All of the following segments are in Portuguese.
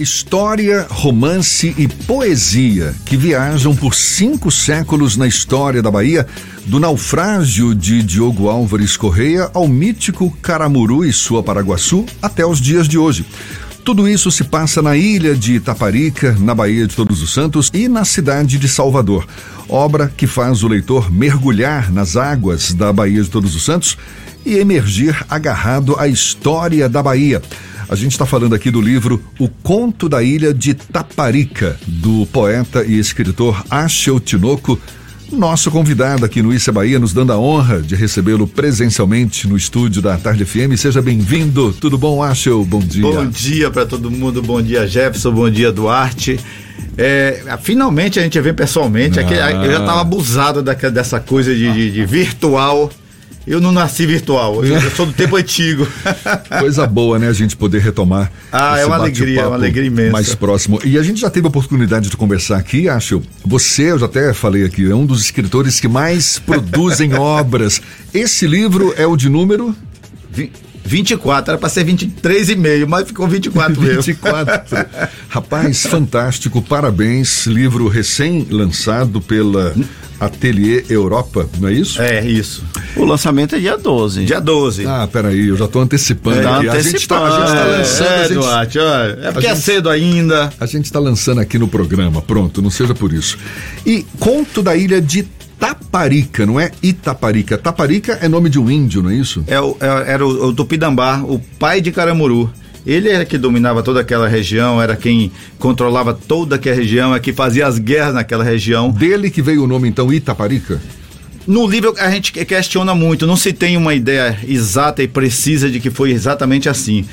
História, romance e poesia que viajam por cinco séculos na história da Bahia, do naufrágio de Diogo Álvares Correia ao mítico Caramuru e sua Paraguaçu até os dias de hoje. Tudo isso se passa na ilha de Itaparica, na Baía de Todos os Santos e na cidade de Salvador. Obra que faz o leitor mergulhar nas águas da Baía de Todos os Santos e emergir agarrado à história da Bahia. A gente está falando aqui do livro O Conto da Ilha de Taparica, do poeta e escritor Axel Tinoco, nosso convidado aqui no Issa Bahia, nos dando a honra de recebê-lo presencialmente no estúdio da Tarde FM. Seja bem-vindo. Tudo bom, Axel? Bom dia. Bom dia para todo mundo. Bom dia, Jefferson. Bom dia, Duarte. É, finalmente a gente vê pessoalmente. Ah. eu já estava abusado dessa coisa de, de, de virtual. Eu não nasci virtual, eu, sou do tempo antigo. Coisa boa, né? A gente poder retomar. Ah, é uma alegria, é uma alegria imensa. Mais próximo. E a gente já teve a oportunidade de conversar aqui, acho. Você, eu já até falei aqui, é um dos escritores que mais produzem obras. Esse livro é o de número. 24, era para ser 23,5, mas ficou 24 mesmo. 24. Rapaz, fantástico, parabéns. Livro recém-lançado pela Atelier Europa, não é isso? É, isso. O lançamento é dia 12. Dia 12. Ah, peraí, eu já estou antecipando é, aqui. A gente está tá lançando. É, gente, Duarte, é porque é gente, é cedo ainda. A gente está lançando aqui no programa, pronto, não seja por isso. E Conto da Ilha de Taparica, não é Itaparica. Taparica é nome de um índio, não é isso? É, é era o, o Tupidambá, o pai de Caramuru. Ele era que dominava toda aquela região, era quem controlava toda aquela região, é que fazia as guerras naquela região. Dele que veio o nome então Itaparica? No livro a gente questiona muito, não se tem uma ideia exata e precisa de que foi exatamente assim.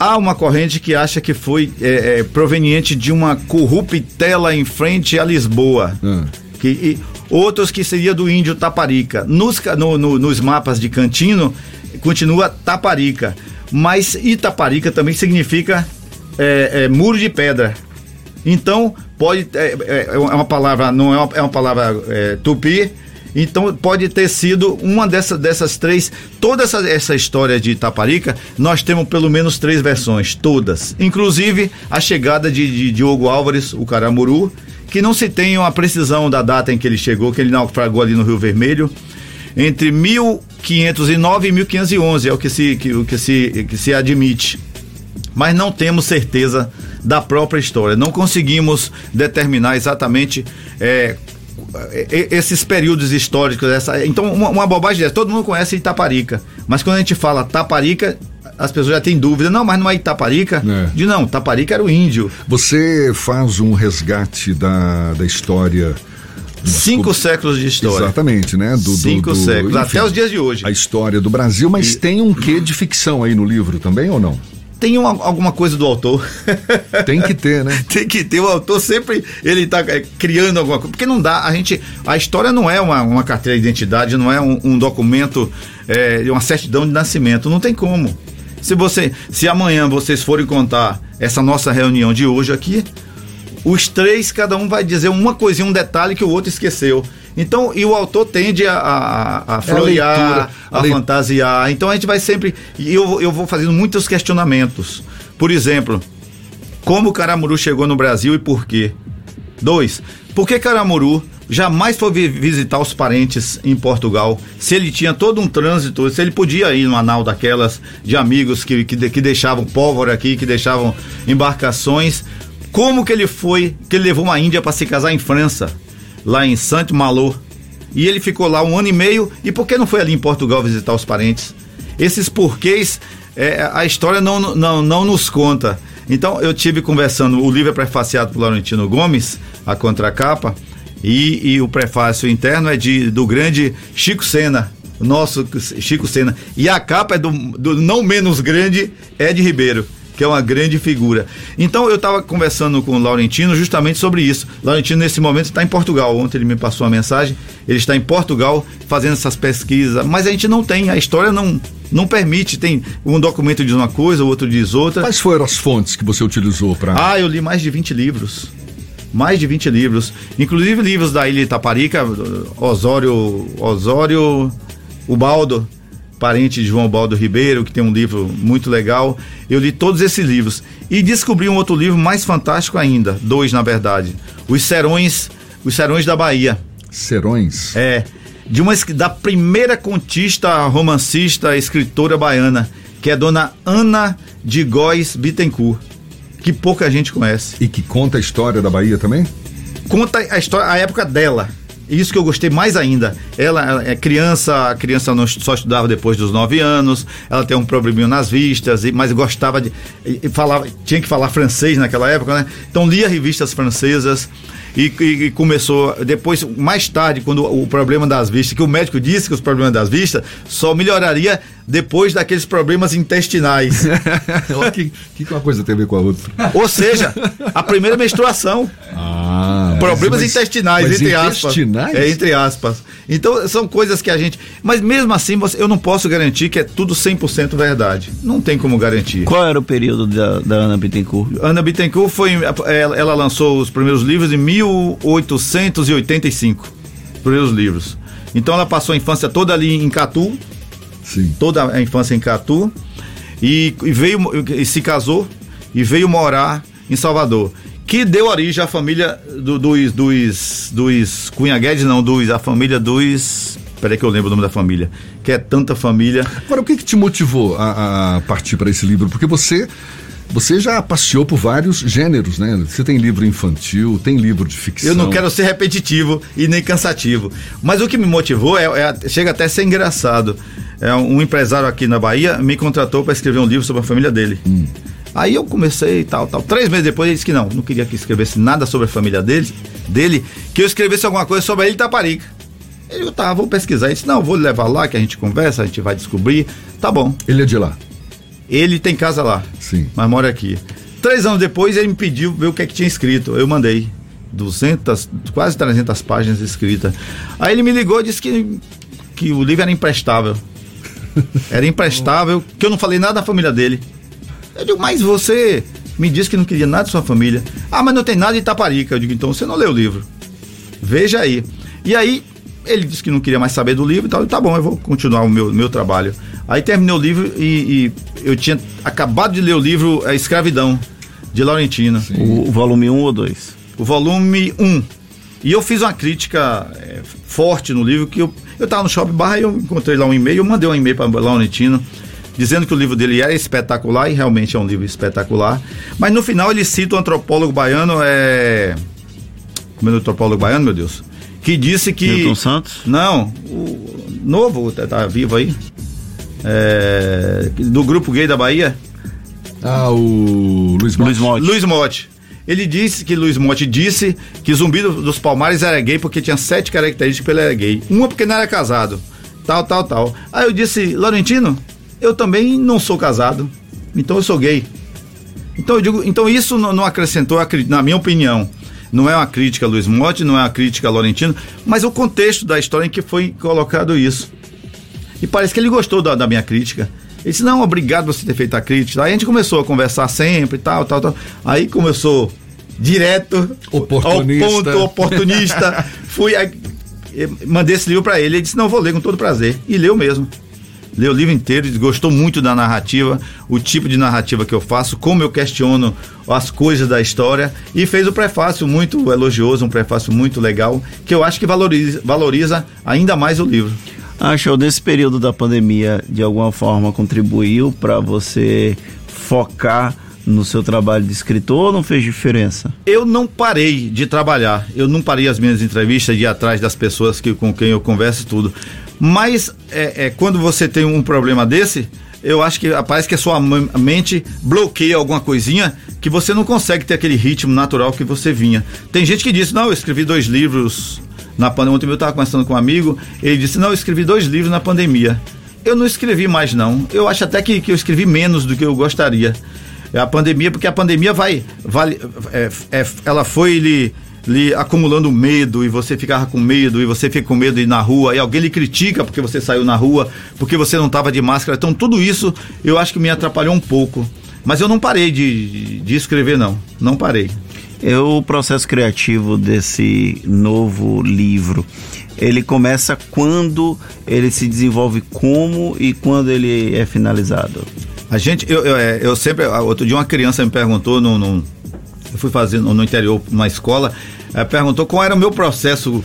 Há uma corrente que acha que foi é, é, proveniente de uma corruptela em frente a Lisboa. Ah. Que, e, outros que seria do índio Taparica. Nos, no, no, nos mapas de Cantino, continua Taparica. Mas Itaparica também significa é, é, muro de pedra. Então, pode. É, é, é uma palavra, não é uma, é uma palavra é, tupi. Então pode ter sido uma dessa, dessas três. Toda essa, essa história de Itaparica, nós temos pelo menos três versões, todas. Inclusive a chegada de, de Diogo Álvares, o Caramuru, que não se tem uma precisão da data em que ele chegou, que ele naufragou ali no Rio Vermelho entre 1509 e 1511, é o que se, que, o que se, que se admite. Mas não temos certeza da própria história. Não conseguimos determinar exatamente é, esses períodos históricos. Essa, então, uma, uma bobagem é: todo mundo conhece Itaparica, mas quando a gente fala Taparica, as pessoas já têm dúvida. Não, mas não é Itaparica? É. De não, Taparica era o índio. Você faz um resgate da, da história Cinco séculos de história. Exatamente, né? Do, Cinco do, séculos, enfim, até os dias de hoje. A história do Brasil, mas e... tem um quê de ficção aí no livro também ou não? Tem uma, alguma coisa do autor. Tem que ter, né? tem que ter. O autor sempre ele está é, criando alguma coisa. Porque não dá. A gente. A história não é uma, uma carteira de identidade, não é um, um documento, é, uma certidão de nascimento. Não tem como. Se você, se amanhã vocês forem contar essa nossa reunião de hoje aqui, os três, cada um vai dizer uma coisinha, um detalhe que o outro esqueceu. Então, e o autor tende a, a, a florear, a, a fantasiar. Então a gente vai sempre. E eu, eu vou fazendo muitos questionamentos. Por exemplo, como o Caramuru chegou no Brasil e por quê? Dois, por que Caramuru jamais foi visitar os parentes em Portugal? Se ele tinha todo um trânsito, se ele podia ir numa nau daquelas de amigos que, que, que deixavam pólvora aqui, que deixavam embarcações, como que ele foi, que ele levou uma índia para se casar em França, lá em Saint-Malo. E ele ficou lá um ano e meio. E por que não foi ali em Portugal visitar os parentes? Esses porquês, é, a história não, não, não nos conta. Então eu tive conversando, o livro é prefaciado por Laurentino Gomes, a contracapa, e, e o prefácio interno é de, do grande Chico Sena, nosso Chico Sena. E a capa é do, do não menos grande Ed Ribeiro que é uma grande figura. Então eu estava conversando com o Laurentino justamente sobre isso. Laurentino, nesse momento, está em Portugal. Ontem ele me passou uma mensagem. Ele está em Portugal fazendo essas pesquisas, mas a gente não tem, a história não, não permite. Tem um documento diz uma coisa, o outro diz outra. Quais foram as fontes que você utilizou para. Ah, eu li mais de 20 livros. Mais de 20 livros. Inclusive livros da Ilha Itaparica, Osório. Osório. Ubaldo parente de João Baldo Ribeiro, que tem um livro muito legal. Eu li todos esses livros e descobri um outro livro mais fantástico ainda, dois na verdade, Os Serões, Os Serões da Bahia. Serões. É, de uma da primeira contista, romancista, escritora baiana, que é dona Ana de Góes Bittencourt, que pouca gente conhece. E que conta a história da Bahia também? Conta a história, a época dela. Isso que eu gostei mais ainda. Ela, é criança, a criança não só estudava depois dos nove anos, ela tem um probleminha nas vistas, mas gostava de. E, falava, tinha que falar francês naquela época, né? Então lia revistas francesas. E, e, e, começou depois mais tarde quando o problema das vistas que o médico disse que os problemas das vistas só melhoraria depois daqueles problemas intestinais. O que, que uma coisa tem a ver com a outra. Ou seja a primeira menstruação. Ah, problemas mas, intestinais mas entre intestinais? aspas é entre aspas. Então são coisas que a gente mas mesmo assim você, eu não posso garantir que é tudo 100% verdade. Não tem como garantir. Qual era o período da, da Ana Bittencourt? Ana Bittencourt foi ela, ela lançou os primeiros livros em mil 1885. Primeiros livros. Então ela passou a infância toda ali em Catu. Sim. Toda a infância em Catu. E, e veio e se casou e veio morar em Salvador. Que deu origem à família do, dos, dos, dos Cunha Guedes, não, dos, a família dos. Peraí que eu lembro o nome da família. Que é tanta família. Agora, o que, que te motivou a, a partir para esse livro? Porque você você já passeou por vários gêneros, né? Você tem livro infantil, tem livro de ficção. Eu não quero ser repetitivo e nem cansativo. Mas o que me motivou é, é chega até a ser engraçado. É um empresário aqui na Bahia me contratou para escrever um livro sobre a família dele. Hum. Aí eu comecei e tal, tal. Três meses depois ele disse que não, não queria que escrevesse nada sobre a família dele, dele, que eu escrevesse alguma coisa sobre ele e Taparica. Ele, tá, vou pesquisar. Ele disse, não, vou levar lá que a gente conversa, a gente vai descobrir. Tá bom. Ele é de lá? Ele tem casa lá. Sim. Mas mora aqui. Três anos depois, ele me pediu ver o que é que tinha escrito. Eu mandei. 200, quase 300 páginas escritas. Aí ele me ligou e disse que, que o livro era imprestável. Era imprestável, que eu não falei nada da família dele. Eu digo, mas você me disse que não queria nada de sua família. Ah, mas não tem nada de Itaparica. Eu digo, então você não leu o livro. Veja aí. E aí, ele disse que não queria mais saber do livro e tal. Tá bom, eu vou continuar o meu, meu trabalho. Aí terminei o livro e, e eu tinha acabado de ler o livro A Escravidão, de Laurentino. O, o, volume 1 um ou 2? O volume 1. Um. E eu fiz uma crítica é, forte no livro, que eu, eu tava no Shopping Barra e eu encontrei lá um e-mail, eu mandei um e-mail para Laurentino, dizendo que o livro dele era espetacular, e realmente é um livro espetacular. Mas no final ele cita o antropólogo baiano, é... Como é o antropólogo baiano, meu Deus? que disse que. Milton Santos? Não, o novo, tá, tá vivo aí. É, do grupo gay da Bahia. Ah, o Luiz Motti. Luiz Motti. Luiz Motti. Ele disse que Luiz Motti disse que Zumbi dos Palmares era gay porque tinha sete características para ele era gay. Uma porque não era casado. Tal, tal, tal. Aí eu disse, Laurentino, eu também não sou casado. Então eu sou gay. Então eu digo, então isso não, não acrescentou, na minha opinião, não é uma crítica a Luiz Motti, não é uma crítica a Laurentino, mas o contexto da história em que foi colocado isso. E parece que ele gostou da, da minha crítica. Ele disse, não, obrigado por você ter feito a crítica. Aí a gente começou a conversar sempre e tal, tal, tal. Aí começou direto oportunista. ao ponto oportunista. Fui, aí, mandei esse livro para ele. Ele disse, não, vou ler com todo prazer. E leu mesmo leu o livro inteiro, gostou muito da narrativa, o tipo de narrativa que eu faço, como eu questiono as coisas da história e fez o prefácio muito elogioso, um prefácio muito legal, que eu acho que valoriza, valoriza ainda mais o livro. Acho que nesse período da pandemia, de alguma forma, contribuiu para você focar no seu trabalho de escritor ou não fez diferença? Eu não parei de trabalhar, eu não parei as minhas entrevistas de ir atrás das pessoas que, com quem eu converso tudo. Mas é, é, quando você tem um problema desse, eu acho que parece que a sua mente bloqueia alguma coisinha que você não consegue ter aquele ritmo natural que você vinha. Tem gente que diz, não, eu escrevi dois livros na pandemia. Ontem eu estava conversando com um amigo, ele disse, não, eu escrevi dois livros na pandemia. Eu não escrevi mais, não. Eu acho até que, que eu escrevi menos do que eu gostaria. É a pandemia, porque a pandemia vai. vai é, é, ela foi lhe lhe acumulando medo e você ficava com medo e você fica com medo de ir na rua e alguém lhe critica porque você saiu na rua, porque você não estava de máscara. Então tudo isso eu acho que me atrapalhou um pouco. Mas eu não parei de, de escrever, não. Não parei. É o processo criativo desse novo livro. ele começa quando, ele se desenvolve como e quando ele é finalizado? A gente, eu, eu, é, eu sempre, outro dia uma criança me perguntou, no, eu fui fazendo no interior, numa escola, é, perguntou qual era o meu processo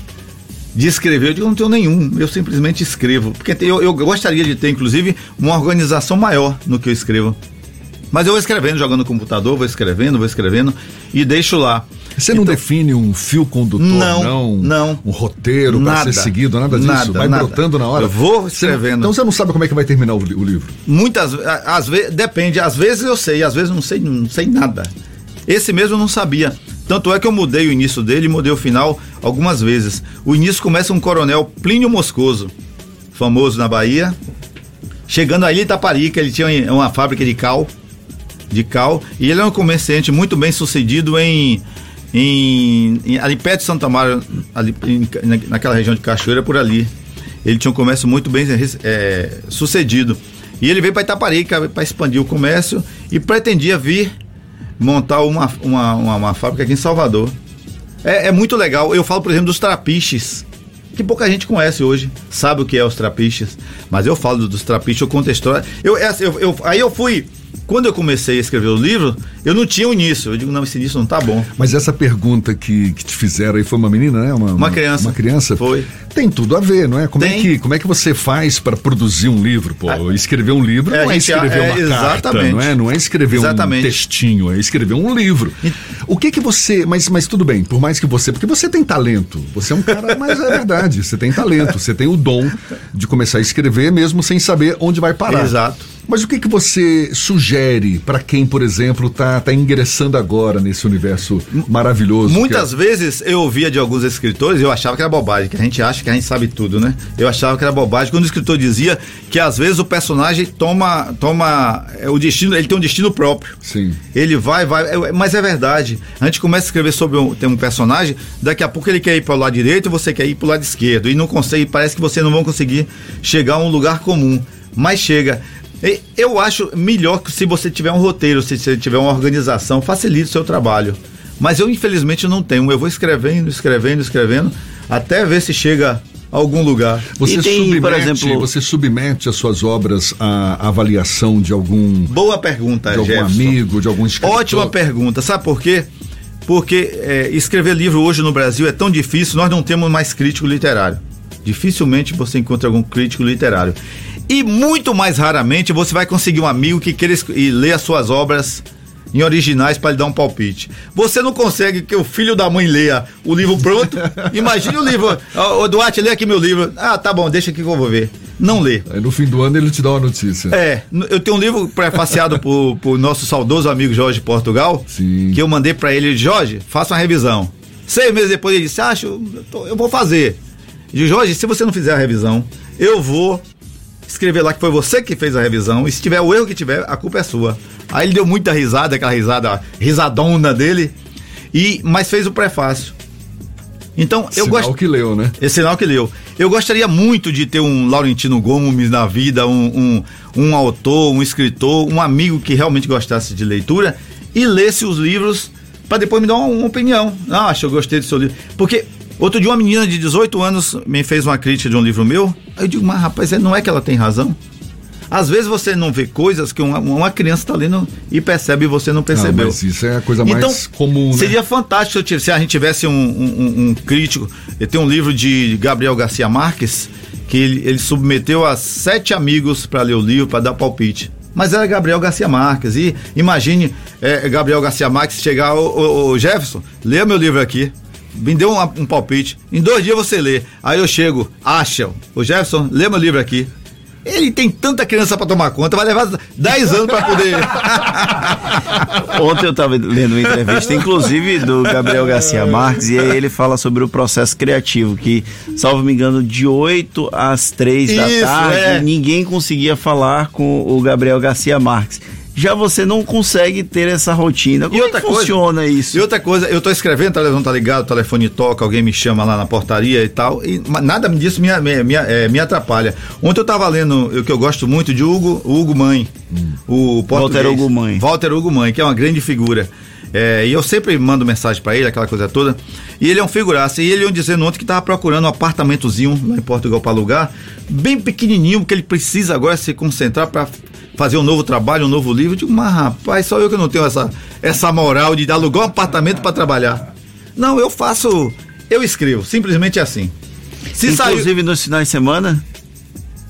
de escrever. Eu digo, não tenho nenhum, eu simplesmente escrevo. Porque eu, eu gostaria de ter, inclusive, uma organização maior no que eu escrevo. Mas eu vou escrevendo, jogando no computador, vou escrevendo, vou escrevendo e deixo lá. Você não então, define um fio condutor, não? Não, não. Um roteiro para ser seguido, nada disso? Nada, vai nada. brotando na hora? Eu vou escrevendo. Você, então você não sabe como é que vai terminar o, o livro? Muitas, às vezes, depende. Às vezes eu sei, às vezes não sei, não sei nada. Esse mesmo eu não sabia. Tanto é que eu mudei o início dele e mudei o final algumas vezes. O início começa com um coronel Plínio Moscoso, famoso na Bahia. Chegando ali em Itaparica, ele tinha uma fábrica de cal, de cal, e ele era um comerciante muito bem sucedido em, em, em ali perto de Santa Maria, ali, em, naquela região de Cachoeira, por ali. Ele tinha um comércio muito bem é, sucedido. E ele veio para Itaparica para expandir o comércio e pretendia vir montar uma, uma, uma, uma fábrica aqui em Salvador. É, é, muito legal. Eu falo, por exemplo, dos trapiches, que pouca gente conhece hoje, sabe o que é os trapiches. Mas eu falo dos trapiches, eu conto a história. Eu, é assim, eu, eu, aí eu fui quando eu comecei a escrever o livro, eu não tinha o início. Eu digo, não, esse início não tá bom. Mas essa pergunta que, que te fizeram aí foi uma menina, né? Uma, uma criança. Uma criança? Foi. Tem tudo a ver, não é? Como, é Tem. é, que, como é que você faz para produzir um livro? Pô, ah, escrever um livro é, não é escrever é, uma exatamente. carta, não é? Não é escrever exatamente. um textinho, é escrever um livro. O que que você... Mas, mas tudo bem, por mais que você... Porque você tem talento. Você é um cara... mas é verdade, você tem talento. Você tem o dom de começar a escrever mesmo sem saber onde vai parar. Exato. Mas o que, que você sugere para quem, por exemplo, está tá ingressando agora nesse universo maravilhoso? Muitas é... vezes eu ouvia de alguns escritores, eu achava que era bobagem, que a gente acha que a gente sabe tudo, né? Eu achava que era bobagem quando o escritor dizia que às vezes o personagem toma, toma é, o destino, ele tem um destino próprio. Sim. Ele vai, vai, é, mas é verdade. A gente começa a escrever sobre um, tem um personagem, daqui a pouco ele quer ir para o lado direito, você quer ir para o lado esquerdo e não consegue, parece que você não vão conseguir chegar a um lugar comum mas chega. Eu acho melhor que se você tiver um roteiro, se você tiver uma organização, facilite o seu trabalho. Mas eu, infelizmente, não tenho. Eu vou escrevendo, escrevendo, escrevendo, até ver se chega a algum lugar. Você, tem, submete, por exemplo... você submete as suas obras à avaliação de algum. Boa pergunta, De algum Jefferson. amigo, de algum escritor. Ótima pergunta. Sabe por quê? Porque é, escrever livro hoje no Brasil é tão difícil, nós não temos mais crítico literário. Dificilmente você encontra algum crítico literário. E muito mais raramente você vai conseguir um amigo que queira e ler as suas obras em originais para lhe dar um palpite. Você não consegue que o filho da mãe leia o livro pronto. Imagine o livro. Ô, Duarte, lê aqui meu livro. Ah, tá bom, deixa aqui que eu vou ver. Não lê. Aí no fim do ano ele te dá uma notícia. É, eu tenho um livro prefaciado por, por nosso saudoso amigo Jorge Portugal, Sim. que eu mandei para ele, Jorge, faça uma revisão. Seis meses depois ele disse, acho, eu, eu vou fazer. Jorge, se você não fizer a revisão, eu vou escrever lá que foi você que fez a revisão. E se tiver o erro que tiver, a culpa é sua. Aí ele deu muita risada, aquela risada, risadona dele. E, mas fez o prefácio. Então, eu gosto. Sinal que leu, né? Esse sinal que leu. Eu gostaria muito de ter um Laurentino Gomes na vida, um, um, um autor, um escritor, um amigo que realmente gostasse de leitura e lesse os livros para depois me dar uma, uma opinião. Ah, acho que eu gostei do seu livro. Porque Outro dia, uma menina de 18 anos me fez uma crítica de um livro meu. Eu digo, mas rapaz, é, não é que ela tem razão? Às vezes você não vê coisas que uma, uma criança está lendo e percebe e você não percebeu. Mas isso é a coisa mais então, comum. Né? Seria fantástico se, a gente tivesse um, um, um crítico. Eu tenho um livro de Gabriel Garcia Marques que ele, ele submeteu a sete amigos para ler o livro, para dar palpite. Mas era Gabriel Garcia Marques. E imagine é, Gabriel Garcia Marques chegar, ô, Jefferson, leia meu livro aqui me deu um, um, palpite. Em dois dias você lê. Aí eu chego, acha. O Jefferson, lê meu livro aqui. Ele tem tanta criança para tomar conta, vai levar 10 anos para poder. Ontem eu estava lendo uma entrevista, inclusive do Gabriel Garcia Marques, e aí ele fala sobre o processo criativo, que, salvo me engano, de 8 às 3 da tarde, é. ninguém conseguia falar com o Gabriel Garcia Marques já você não consegue ter essa rotina. Como e outra coisa, funciona isso? E outra coisa, eu tô escrevendo, o telefone tá ligado, o telefone toca, alguém me chama lá na portaria e tal, e nada disso me, me, me, é, me atrapalha. Ontem eu tava lendo o que eu gosto muito de Hugo, Hugo Mãe, hum. o português. Walter Hugo Mãe. Walter Hugo Mãe, que é uma grande figura. É, e eu sempre mando mensagem para ele, aquela coisa toda. E ele é um figuraça. E ele ia dizendo ontem que tava procurando um apartamentozinho lá em Portugal para alugar, bem pequenininho, porque ele precisa agora se concentrar para fazer um novo trabalho, um novo livro. Eu digo, mas rapaz, só eu que não tenho essa, essa moral de alugar um apartamento para trabalhar. Não, eu faço, eu escrevo, simplesmente assim. Se Inclusive saiu... nos finais de semana?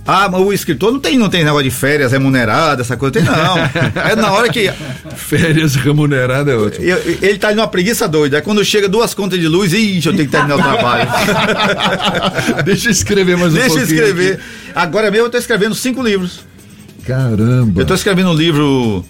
Ah, mas o escritor não tem, não tem negócio de férias remuneradas, essa coisa. Tem, não. É na hora que. Férias remuneradas é ótimo. Eu, ele tá numa preguiça doida. Aí quando chega duas contas de luz, ixi, eu tenho que terminar o trabalho. Deixa eu escrever mais um Deixa pouquinho. Deixa eu escrever. Aqui. Agora mesmo eu tô escrevendo cinco livros. Caramba. Eu tô escrevendo um livro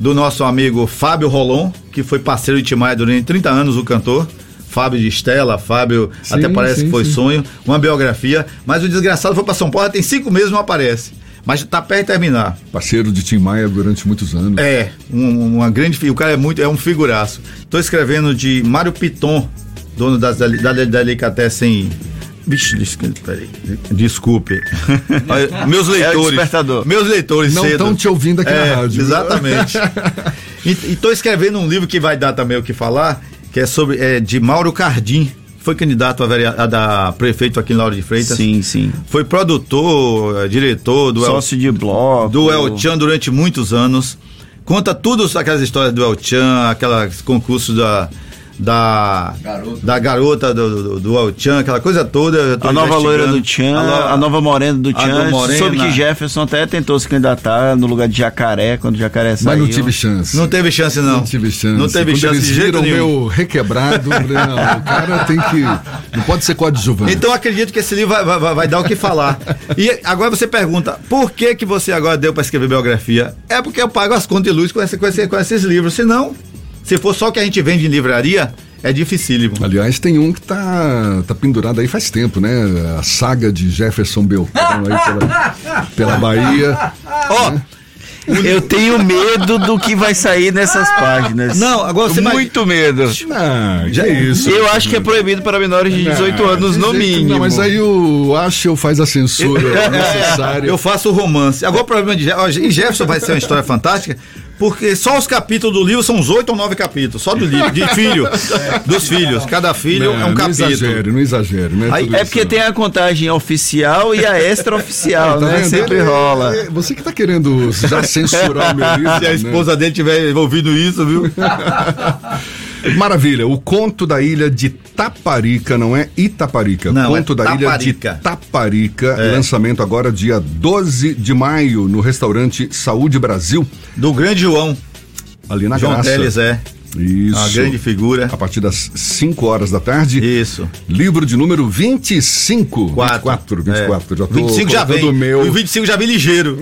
do nosso amigo Fábio Rolon, que foi parceiro de Timaya durante 30 anos, o cantor. Fábio de Estela, Fábio, sim, até parece sim, que foi sim. sonho, uma biografia, mas o desgraçado foi para São Paulo, tem cinco meses não aparece. Mas está perto de terminar. Parceiro de Tim Maia durante muitos anos. É, um, uma grande. O cara é muito, é um figuraço. Estou escrevendo de Mário Piton, dono das, da, da Delicatessen Vixe, peraí. Desculpe. meus leitores. É meus leitores Não estão te ouvindo aqui é, na rádio. Exatamente. e estou escrevendo um livro que vai dar também o que falar, que é sobre é, de Mauro Cardim. Foi candidato a, vereador, a da prefeito aqui em Lauro de Freitas. Sim, sim. Foi produtor, é, diretor do Sócio El, de bloco. Do El Chan durante muitos anos. Conta tudo aquelas histórias do El Chan, aqueles concursos da da garota, da garota do, do, do El Chan, aquela coisa toda. A nova loira do Chan, a, a, nova morena do Chan. Soube que Jefferson até tentou se candidatar no lugar de Jacaré, quando Jacaré saiu. Mas não tive chance. Não teve chance, não. Não tive chance. Não teve quando chance eles de jeito nenhum. meu requebrado, não, o cara tem que. Não pode ser coadjuvante. Então acredito que esse livro vai, vai, vai dar o que falar. e agora você pergunta, por que que você agora deu para escrever biografia? É porque eu pago as contas de luz com, esse, com, esse, com esses livros. Senão, se for só o que a gente vende em livraria, é dificílimo. Aliás, tem um que tá, tá pendurado aí faz tempo, né? A saga de Jefferson Beltrão aí pela, pela Bahia. Ó, né? Eu tenho medo do que vai sair nessas páginas. Não, agora você Muito vai... medo. Não, já é isso. Eu acho que é proibido para menores de 18 não, anos, no mínimo. Não, mas aí o Ashel faz a censura necessária. Eu faço o romance. Agora o problema de Jefferson, Jefferson vai ser uma história fantástica, porque só os capítulos do livro são uns oito ou nove capítulos, só do livro, de filho, dos filhos. Cada filho não, é um capítulo. Não exagere, não exagere, né? Aí, é porque não. tem a contagem oficial e a extra-oficial, tá né? Vendo? Sempre ele, rola. É, você que tá querendo já censurar o meu livro. Se a né? esposa né? dele tiver envolvido isso, viu? Maravilha. O conto da ilha de Taparica, não é Itaparica. Não, conto é da ilha de Taparica. É. Lançamento agora dia 12 de maio no restaurante Saúde Brasil. Do Grande João. Ali na João Graça. Teles, é. Isso. Uma grande figura. A partir das 5 horas da tarde. Isso. Livro de número 25. 4. 24, 24. É. Já tô 25 já vem. Meu. O 25 já vem ligeiro.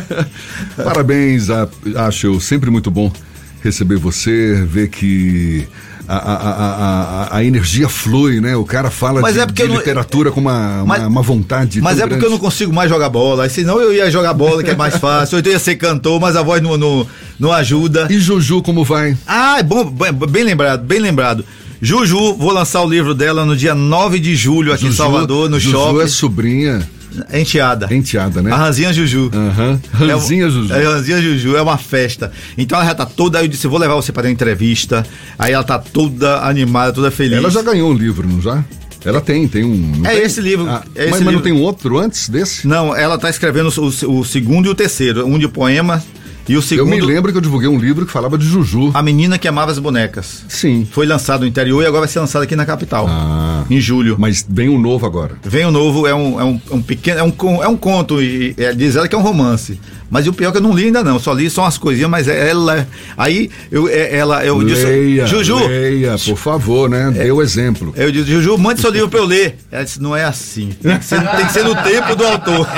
Parabéns, acho sempre muito bom receber você, ver que a, a, a, a, energia flui, né? O cara fala mas de, é de não, literatura com uma, mas, uma, uma, vontade. Mas é grande. porque eu não consigo mais jogar bola. Senão eu ia jogar bola, que é mais fácil. Eu ia ser cantor, mas a voz não, não, não ajuda. E Juju, como vai? Ah, é bom, bem lembrado, bem lembrado. Juju, vou lançar o livro dela no dia 9 de julho aqui Juju, em Salvador, no Juju shopping. Juju é sobrinha. Enteada. Enteada, né? A Ranzinha Juju. Uhum. Ranzinha é, Juju. É, Ranzinha Juju, é uma festa. Então ela já tá toda. Eu disse, vou levar você para a entrevista. Aí ela tá toda animada, toda feliz. Ela já ganhou um livro, não já? Ela tem, tem um. É tem? esse livro. Ah, é esse mas, livro. mas, não tem um outro antes desse? Não, ela tá escrevendo o, o segundo e o terceiro. Um de poema e o segundo. Eu me lembro que eu divulguei um livro que falava de Juju. A menina que amava as bonecas. Sim. Foi lançado no interior e agora vai ser lançado aqui na capital. Ah. Em julho. Mas vem um novo agora. Vem um novo, é um, é um, um pequeno. É um, é um conto, e é, diz ela que é um romance. Mas o pior é que eu não li ainda não, só li só umas coisinhas, mas ela. Aí eu, ela. Eu leia, disse. Juju. Leia, por favor, né? Dê o exemplo. Eu disse, Juju, mande seu livro pra eu ler. Ela disse, não é assim. Tem que ser, tem que ser no tempo do autor.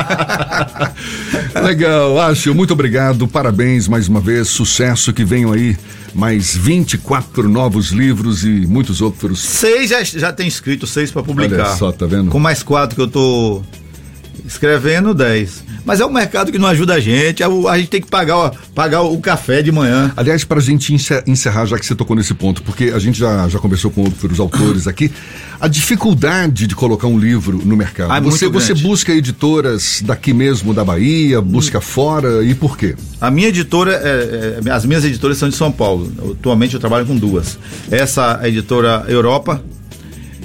Legal, acho. Muito obrigado. Parabéns mais uma vez. Sucesso que venham aí mais 24 novos livros e muitos outros. Seis já, já tem escrito, seis para publicar. Olha só, tá vendo? Com mais quatro que eu tô escrevendo, dez. Mas é o mercado que não ajuda a gente, a, a gente tem que pagar, pagar o café de manhã. Aliás, para a gente encerrar, já que você tocou nesse ponto, porque a gente já, já conversou com outros autores aqui, a dificuldade de colocar um livro no mercado. Ah, é você, você busca editoras daqui mesmo da Bahia, busca hum. fora e por quê? A minha editora, é, é, as minhas editoras são de São Paulo. Atualmente eu trabalho com duas. Essa a editora Europa,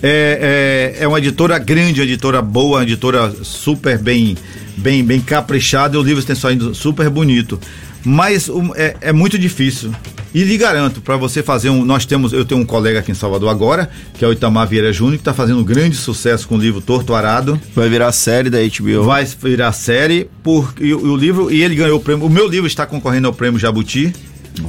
é, é, é, uma editora grande, uma editora boa, uma editora super bem, bem, bem caprichada. E o livro tem saindo super bonito. Mas um, é, é muito difícil. E lhe garanto, para você fazer um. Nós temos, eu tenho um colega aqui em Salvador agora, que é o Itamar Vieira Júnior, que está fazendo um grande sucesso com o livro Torto Arado. Vai virar série da HBO. Vai virar série, porque e, o livro, e ele ganhou o prêmio. O meu livro está concorrendo ao prêmio Jabuti.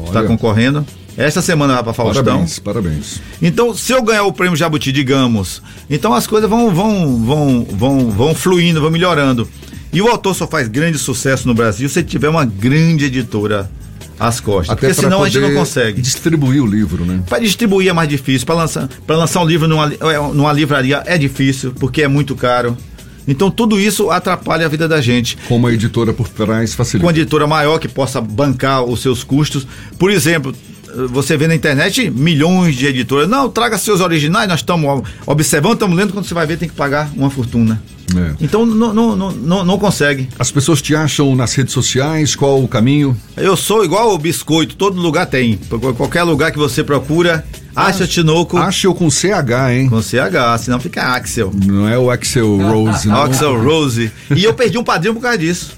Está concorrendo. Esta semana vai para Faustão. Parabéns, parabéns. Então, se eu ganhar o prêmio Jabuti, digamos, então as coisas vão, vão, vão, vão, vão fluindo, vão melhorando. E o autor só faz grande sucesso no Brasil se tiver uma grande editora às costas. Até porque senão a gente não consegue. Distribuir o livro, né? Para distribuir é mais difícil. Para lançar, lançar um livro numa, é, numa livraria é difícil, porque é muito caro. Então tudo isso atrapalha a vida da gente. Com uma editora por trás facilita. Com uma editora maior que possa bancar os seus custos. Por exemplo, você vê na internet milhões de editoras. Não, traga seus originais, nós estamos observando, estamos lendo, quando você vai ver tem que pagar uma fortuna. É. Então não, não, não, não, consegue. As pessoas te acham nas redes sociais, qual o caminho? Eu sou igual o biscoito, todo lugar tem. Qualquer lugar que você procura, acha Tinoco. Acha com CH, hein? Com CH, senão fica Axel. Não é o Axel Rose, não. Axel Rose. E eu perdi um padrinho por causa disso.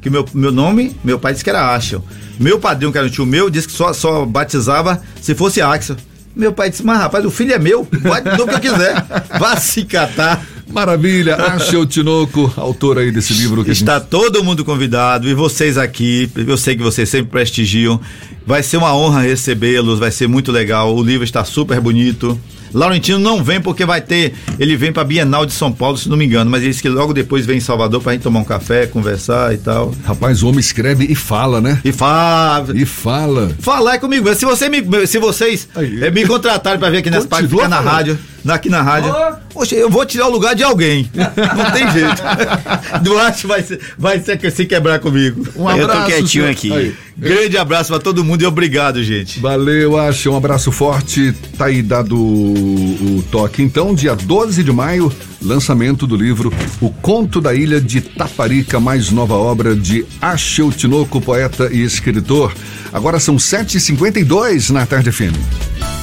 Que meu, meu nome, meu pai disse que era Axel. Meu padrinho, que era um tio meu, disse que só, só batizava se fosse Axel. Meu pai disse, mas rapaz, o filho é meu, pode o que eu quiser. Vá se catar. Maravilha, Axel Tinoco, autor aí desse livro que Está gente... todo mundo convidado e vocês aqui, eu sei que vocês sempre prestigiam. Vai ser uma honra recebê-los, vai ser muito legal. O livro está super bonito. Laurentino não vem porque vai ter. Ele vem para Bienal de São Paulo, se não me engano, mas ele disse que logo depois vem em Salvador pra gente tomar um café, conversar e tal. Rapaz, o homem escreve e fala, né? E fala. E fala. Falar é comigo. Se, você me, se vocês é, me contratarem para vir aqui nessa parte, ficar na rádio, aqui na rádio. Oh. Poxa, eu vou tirar o lugar de alguém. Não tem jeito. Duarte vai, vai ser, se quebrar comigo. Um abraço. Eu tô quietinho senhor. aqui. Aí. Grande abraço para todo mundo e obrigado, gente. Valeu, acho. Um abraço forte. Tá aí dado o, toque. Então, dia 12 de maio, lançamento do livro O Conto da Ilha de Taparica, mais nova obra de Acheu Tinoco, poeta e escritor. Agora são 7h52 na tarde FM.